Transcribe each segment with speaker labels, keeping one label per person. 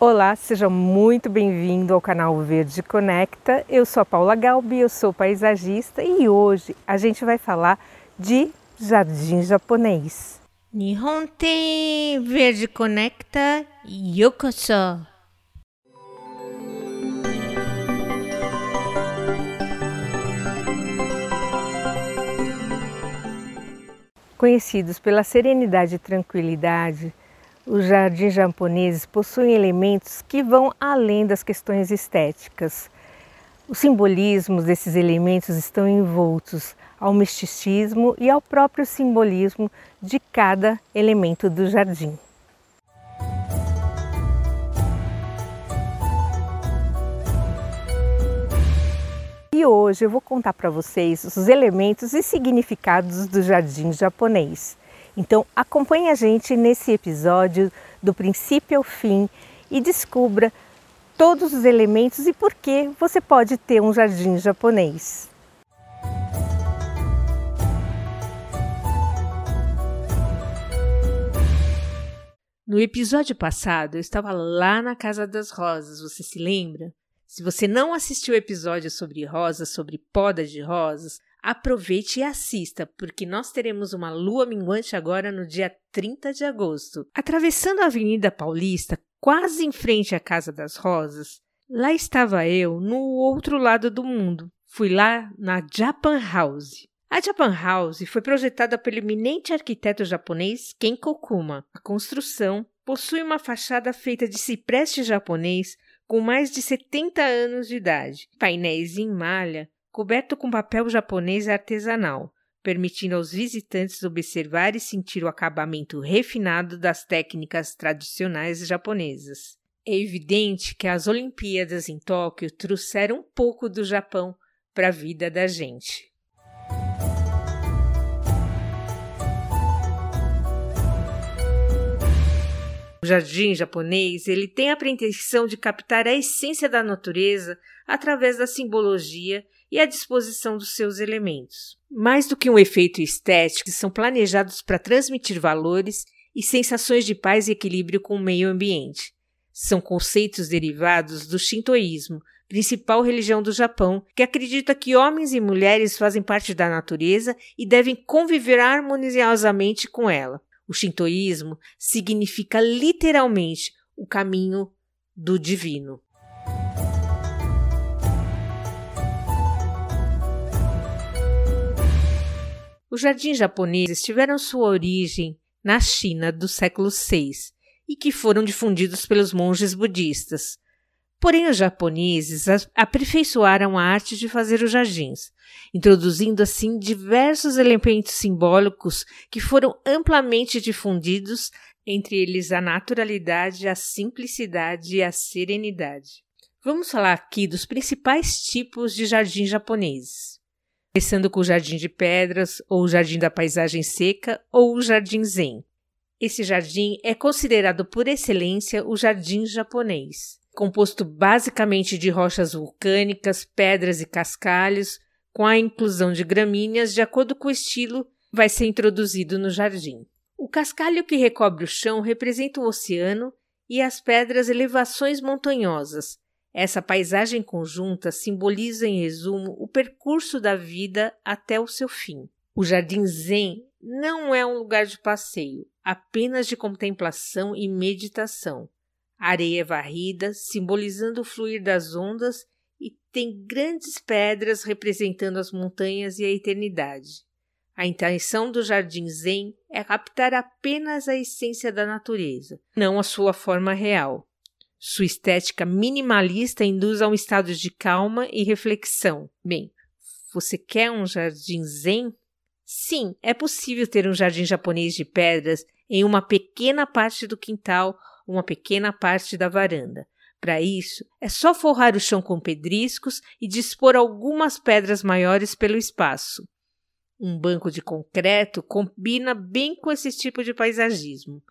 Speaker 1: Olá, seja muito bem-vindo ao canal Verde Conecta. Eu sou a Paula Galbi, eu sou paisagista e hoje a gente vai falar de jardim japonês.
Speaker 2: Nihon te Verde Conecta Yokoso.
Speaker 1: Conhecidos pela serenidade e tranquilidade, os jardins japoneses possuem elementos que vão além das questões estéticas. Os simbolismos desses elementos estão envoltos ao misticismo e ao próprio simbolismo de cada elemento do jardim. E hoje eu vou contar para vocês os elementos e significados do jardim japonês. Então acompanhe a gente nesse episódio do princípio ao fim e descubra todos os elementos e por que você pode ter um jardim japonês.
Speaker 2: No episódio passado, eu estava lá na Casa das Rosas, você se lembra? Se você não assistiu o episódio sobre rosas, sobre poda de rosas, Aproveite e assista, porque nós teremos uma lua minguante agora no dia 30 de agosto. Atravessando a Avenida Paulista, quase em frente à Casa das Rosas, lá estava eu no outro lado do mundo. Fui lá na Japan House. A Japan House foi projetada pelo eminente arquiteto japonês Ken Kokuma. A construção possui uma fachada feita de cipreste japonês com mais de 70 anos de idade, painéis em malha, coberto com papel japonês artesanal, permitindo aos visitantes observar e sentir o acabamento refinado das técnicas tradicionais japonesas. É evidente que as Olimpíadas em Tóquio trouxeram um pouco do Japão para a vida da gente. O jardim japonês ele tem a pretensão de captar a essência da natureza através da simbologia e a disposição dos seus elementos. Mais do que um efeito estético, são planejados para transmitir valores e sensações de paz e equilíbrio com o meio ambiente. São conceitos derivados do Shintoísmo, principal religião do Japão, que acredita que homens e mulheres fazem parte da natureza e devem conviver harmoniosamente com ela. O Shintoísmo significa literalmente o caminho do divino. Os jardins japoneses tiveram sua origem na China do século VI e que foram difundidos pelos monges budistas. Porém, os japoneses aperfeiçoaram a arte de fazer os jardins, introduzindo assim diversos elementos simbólicos que foram amplamente difundidos, entre eles a naturalidade, a simplicidade e a serenidade. Vamos falar aqui dos principais tipos de jardins japoneses começando com o Jardim de Pedras, ou o Jardim da Paisagem Seca, ou o Jardim Zen. Esse jardim é considerado por excelência o jardim japonês, composto basicamente de rochas vulcânicas, pedras e cascalhos, com a inclusão de gramíneas de acordo com o estilo vai ser introduzido no jardim. O cascalho que recobre o chão representa o oceano e as pedras elevações montanhosas, essa paisagem conjunta simboliza, em resumo, o percurso da vida até o seu fim. O Jardim Zen não é um lugar de passeio, apenas de contemplação e meditação. A areia é varrida, simbolizando o fluir das ondas, e tem grandes pedras representando as montanhas e a eternidade. A intenção do Jardim Zen é captar apenas a essência da natureza, não a sua forma real. Sua estética minimalista induz a um estado de calma e reflexão. Bem, você quer um jardim zen? Sim, é possível ter um jardim japonês de pedras em uma pequena parte do quintal, uma pequena parte da varanda. Para isso, é só forrar o chão com pedriscos e dispor algumas pedras maiores pelo espaço. Um banco de concreto combina bem com esse tipo de paisagismo.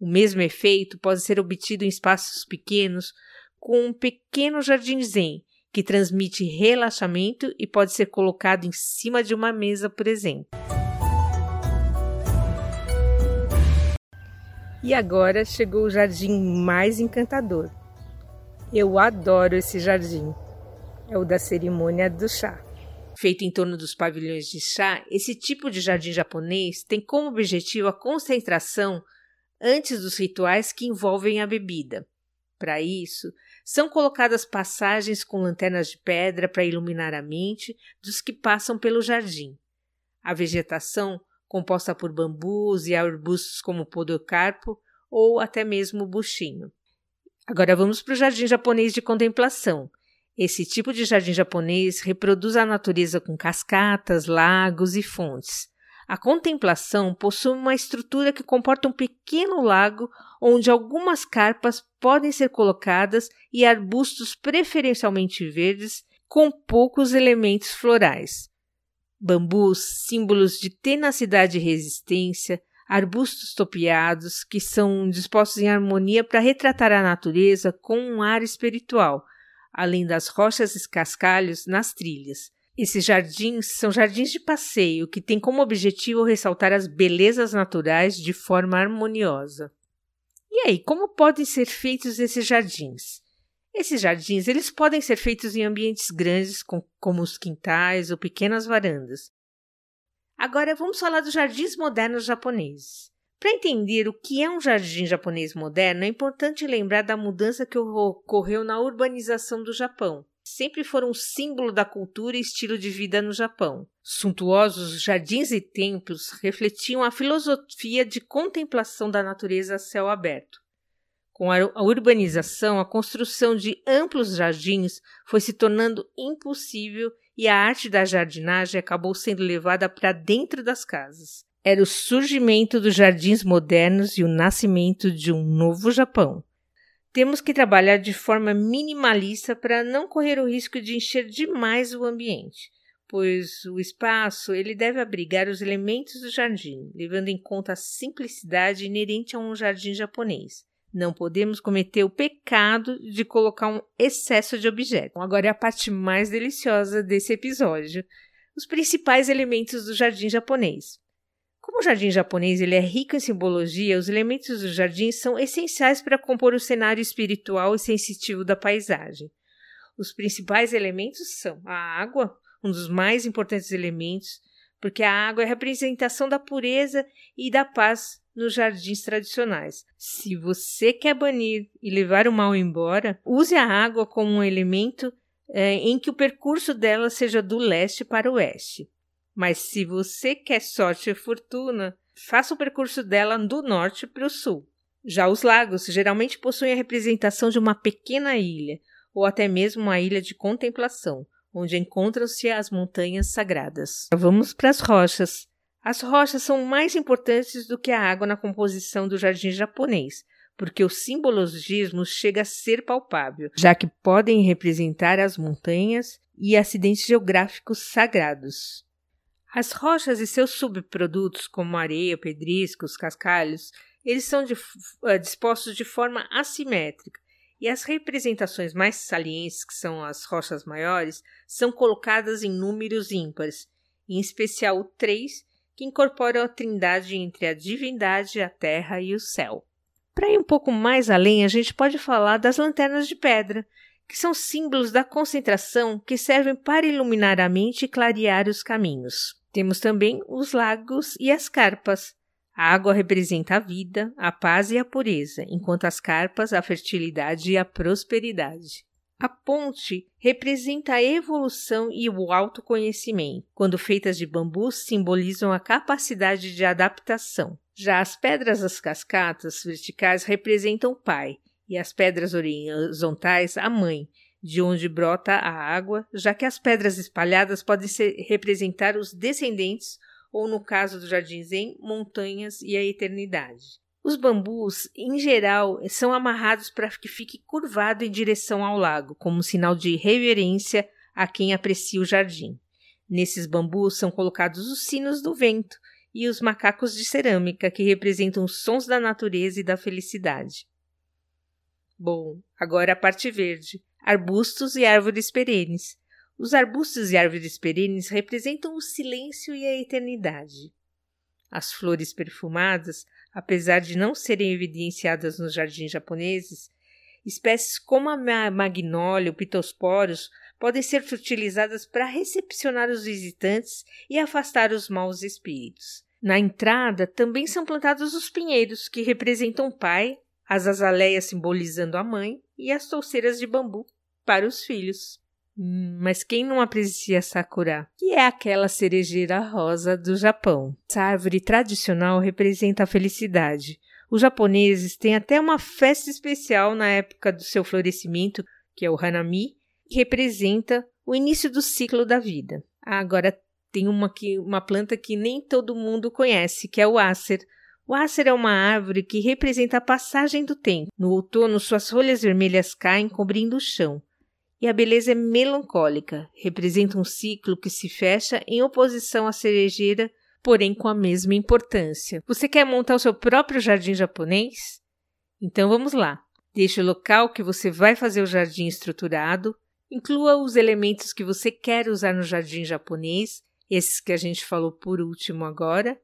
Speaker 2: O mesmo efeito pode ser obtido em espaços pequenos com um pequeno jardim zen, que transmite relaxamento e pode ser colocado em cima de uma mesa, por exemplo. E agora chegou o jardim mais encantador,
Speaker 1: Eu adoro esse jardim. É o da cerimônia do chá.
Speaker 2: Feito em torno dos pavilhões de chá, esse tipo de jardim japonês tem como objetivo a concentração antes dos rituais que envolvem a bebida. Para isso, são colocadas passagens com lanternas de pedra para iluminar a mente dos que passam pelo jardim. A vegetação, composta por bambus e arbustos como podocarpo ou até mesmo buchinho. Agora vamos para o jardim japonês de contemplação. Esse tipo de jardim japonês reproduz a natureza com cascatas, lagos e fontes. A contemplação possui uma estrutura que comporta um pequeno lago onde algumas carpas podem ser colocadas e arbustos preferencialmente verdes com poucos elementos florais. Bambus, símbolos de tenacidade e resistência, arbustos topeados que são dispostos em harmonia para retratar a natureza com um ar espiritual, além das rochas e cascalhos nas trilhas. Esses jardins são jardins de passeio que têm como objetivo ressaltar as belezas naturais de forma harmoniosa. E aí, como podem ser feitos esses jardins? Esses jardins eles podem ser feitos em ambientes grandes, com, como os quintais ou pequenas varandas. Agora vamos falar dos jardins modernos japoneses. Para entender o que é um jardim japonês moderno, é importante lembrar da mudança que ocorreu na urbanização do Japão sempre foram um símbolo da cultura e estilo de vida no Japão. Suntuosos jardins e templos refletiam a filosofia de contemplação da natureza a céu aberto. Com a urbanização, a construção de amplos jardins foi se tornando impossível e a arte da jardinagem acabou sendo levada para dentro das casas. Era o surgimento dos jardins modernos e o nascimento de um novo Japão. Temos que trabalhar de forma minimalista para não correr o risco de encher demais o ambiente, pois o espaço ele deve abrigar os elementos do jardim, levando em conta a simplicidade inerente a um jardim japonês. Não podemos cometer o pecado de colocar um excesso de objetos. Agora é a parte mais deliciosa desse episódio: os principais elementos do jardim japonês. Como o jardim japonês ele é rico em simbologia, os elementos do jardim são essenciais para compor o cenário espiritual e sensitivo da paisagem. Os principais elementos são a água, um dos mais importantes elementos, porque a água é a representação da pureza e da paz nos jardins tradicionais. Se você quer banir e levar o mal embora, use a água como um elemento é, em que o percurso dela seja do leste para o oeste. Mas se você quer sorte e fortuna, faça o percurso dela do norte para o sul. Já os lagos geralmente possuem a representação de uma pequena ilha, ou até mesmo uma ilha de contemplação, onde encontram-se as montanhas sagradas. Vamos para as rochas. As rochas são mais importantes do que a água na composição do jardim japonês, porque o simbologismo chega a ser palpável, já que podem representar as montanhas e acidentes geográficos sagrados. As rochas e seus subprodutos, como areia, pedriscos, cascalhos, eles são de, uh, dispostos de forma assimétrica, e as representações mais salientes, que são as rochas maiores, são colocadas em números ímpares, em especial o 3, que incorpora a trindade entre a divindade, a terra e o céu. Para ir um pouco mais além, a gente pode falar das lanternas de pedra, que são símbolos da concentração que servem para iluminar a mente e clarear os caminhos. Temos também os lagos e as carpas. A água representa a vida, a paz e a pureza, enquanto as carpas a fertilidade e a prosperidade. A ponte representa a evolução e o autoconhecimento. Quando feitas de bambu, simbolizam a capacidade de adaptação. Já as pedras das cascatas verticais representam o pai, e as pedras horizontais a mãe, de onde brota a água, já que as pedras espalhadas podem ser, representar os descendentes, ou no caso do Jardim Zen, montanhas e a eternidade. Os bambus, em geral, são amarrados para que fique curvado em direção ao lago, como sinal de reverência a quem aprecia o jardim. Nesses bambus são colocados os sinos do vento e os macacos de cerâmica, que representam os sons da natureza e da felicidade. Bom, agora a parte verde arbustos e árvores perenes. Os arbustos e árvores perenes representam o silêncio e a eternidade. As flores perfumadas, apesar de não serem evidenciadas nos jardins japoneses, Espécies como a magnólia, o pitosporos, podem ser utilizadas para recepcionar os visitantes e afastar os maus espíritos. Na entrada também são plantados os pinheiros, que representam o pai, as azaleias simbolizando a mãe e as touceiras de bambu para os filhos. Hum, mas quem não aprecia Sakura? Que é aquela cerejeira rosa do Japão. Essa árvore tradicional representa a felicidade. Os japoneses têm até uma festa especial na época do seu florescimento, que é o Hanami, que representa o início do ciclo da vida. agora tem uma, que, uma planta que nem todo mundo conhece, que é o acer. O acer é uma árvore que representa a passagem do tempo. No outono, suas folhas vermelhas caem, cobrindo o chão e a beleza é melancólica, representa um ciclo que se fecha em oposição à cerejeira, porém com a mesma importância. Você quer montar o seu próprio jardim japonês? Então vamos lá. Deixe o local que você vai fazer o jardim estruturado, inclua os elementos que você quer usar no jardim japonês, esses que a gente falou por último agora.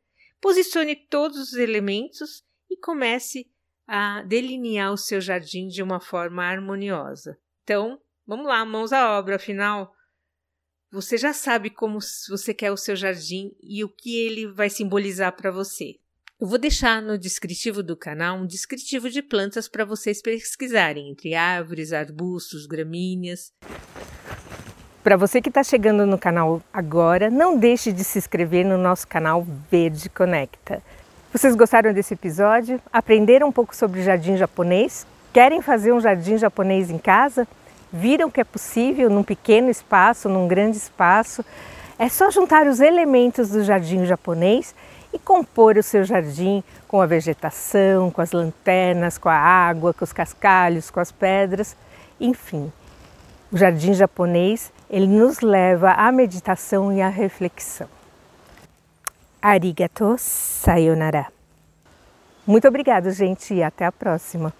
Speaker 2: Posicione todos os elementos e comece a delinear o seu jardim de uma forma harmoniosa. Então, Vamos lá, mãos à obra, afinal, você já sabe como você quer o seu jardim e o que ele vai simbolizar para você. Eu vou deixar no descritivo do canal um descritivo de plantas para vocês pesquisarem entre árvores, arbustos, gramíneas.
Speaker 1: Para você que está chegando no canal agora, não deixe de se inscrever no nosso canal Verde Conecta. Vocês gostaram desse episódio? Aprenderam um pouco sobre jardim japonês? Querem fazer um jardim japonês em casa? viram que é possível num pequeno espaço, num grande espaço. É só juntar os elementos do jardim japonês e compor o seu jardim com a vegetação, com as lanternas, com a água, com os cascalhos, com as pedras, enfim. O jardim japonês, ele nos leva à meditação e à reflexão. Arigato sayonara. Muito obrigado, gente, e até a próxima.